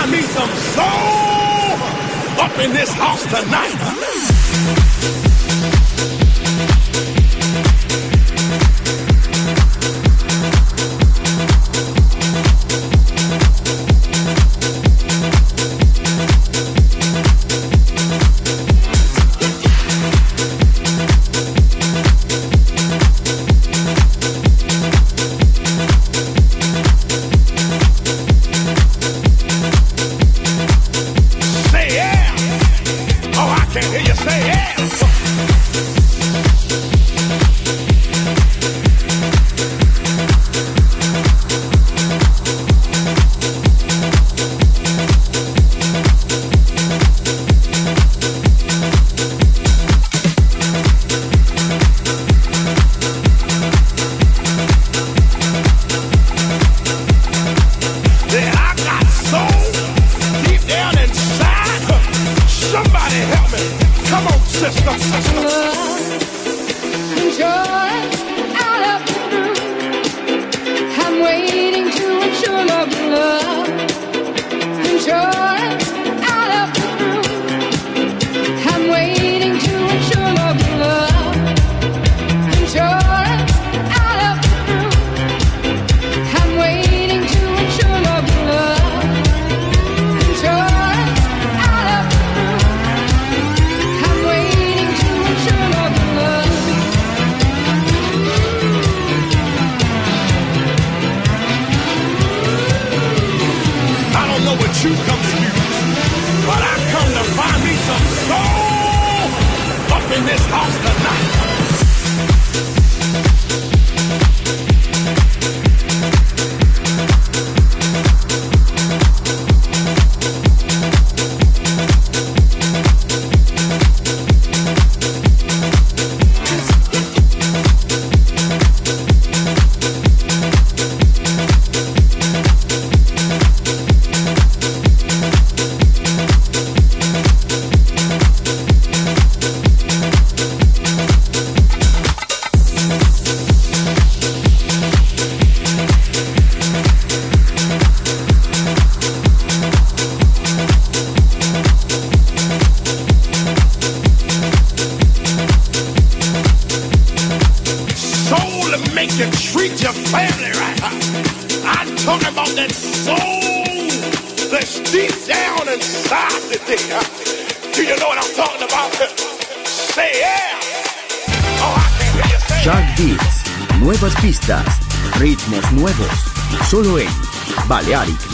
find me some soul up in this house tonight. you come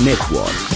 Network.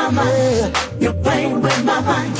my mind. You playing with my mind.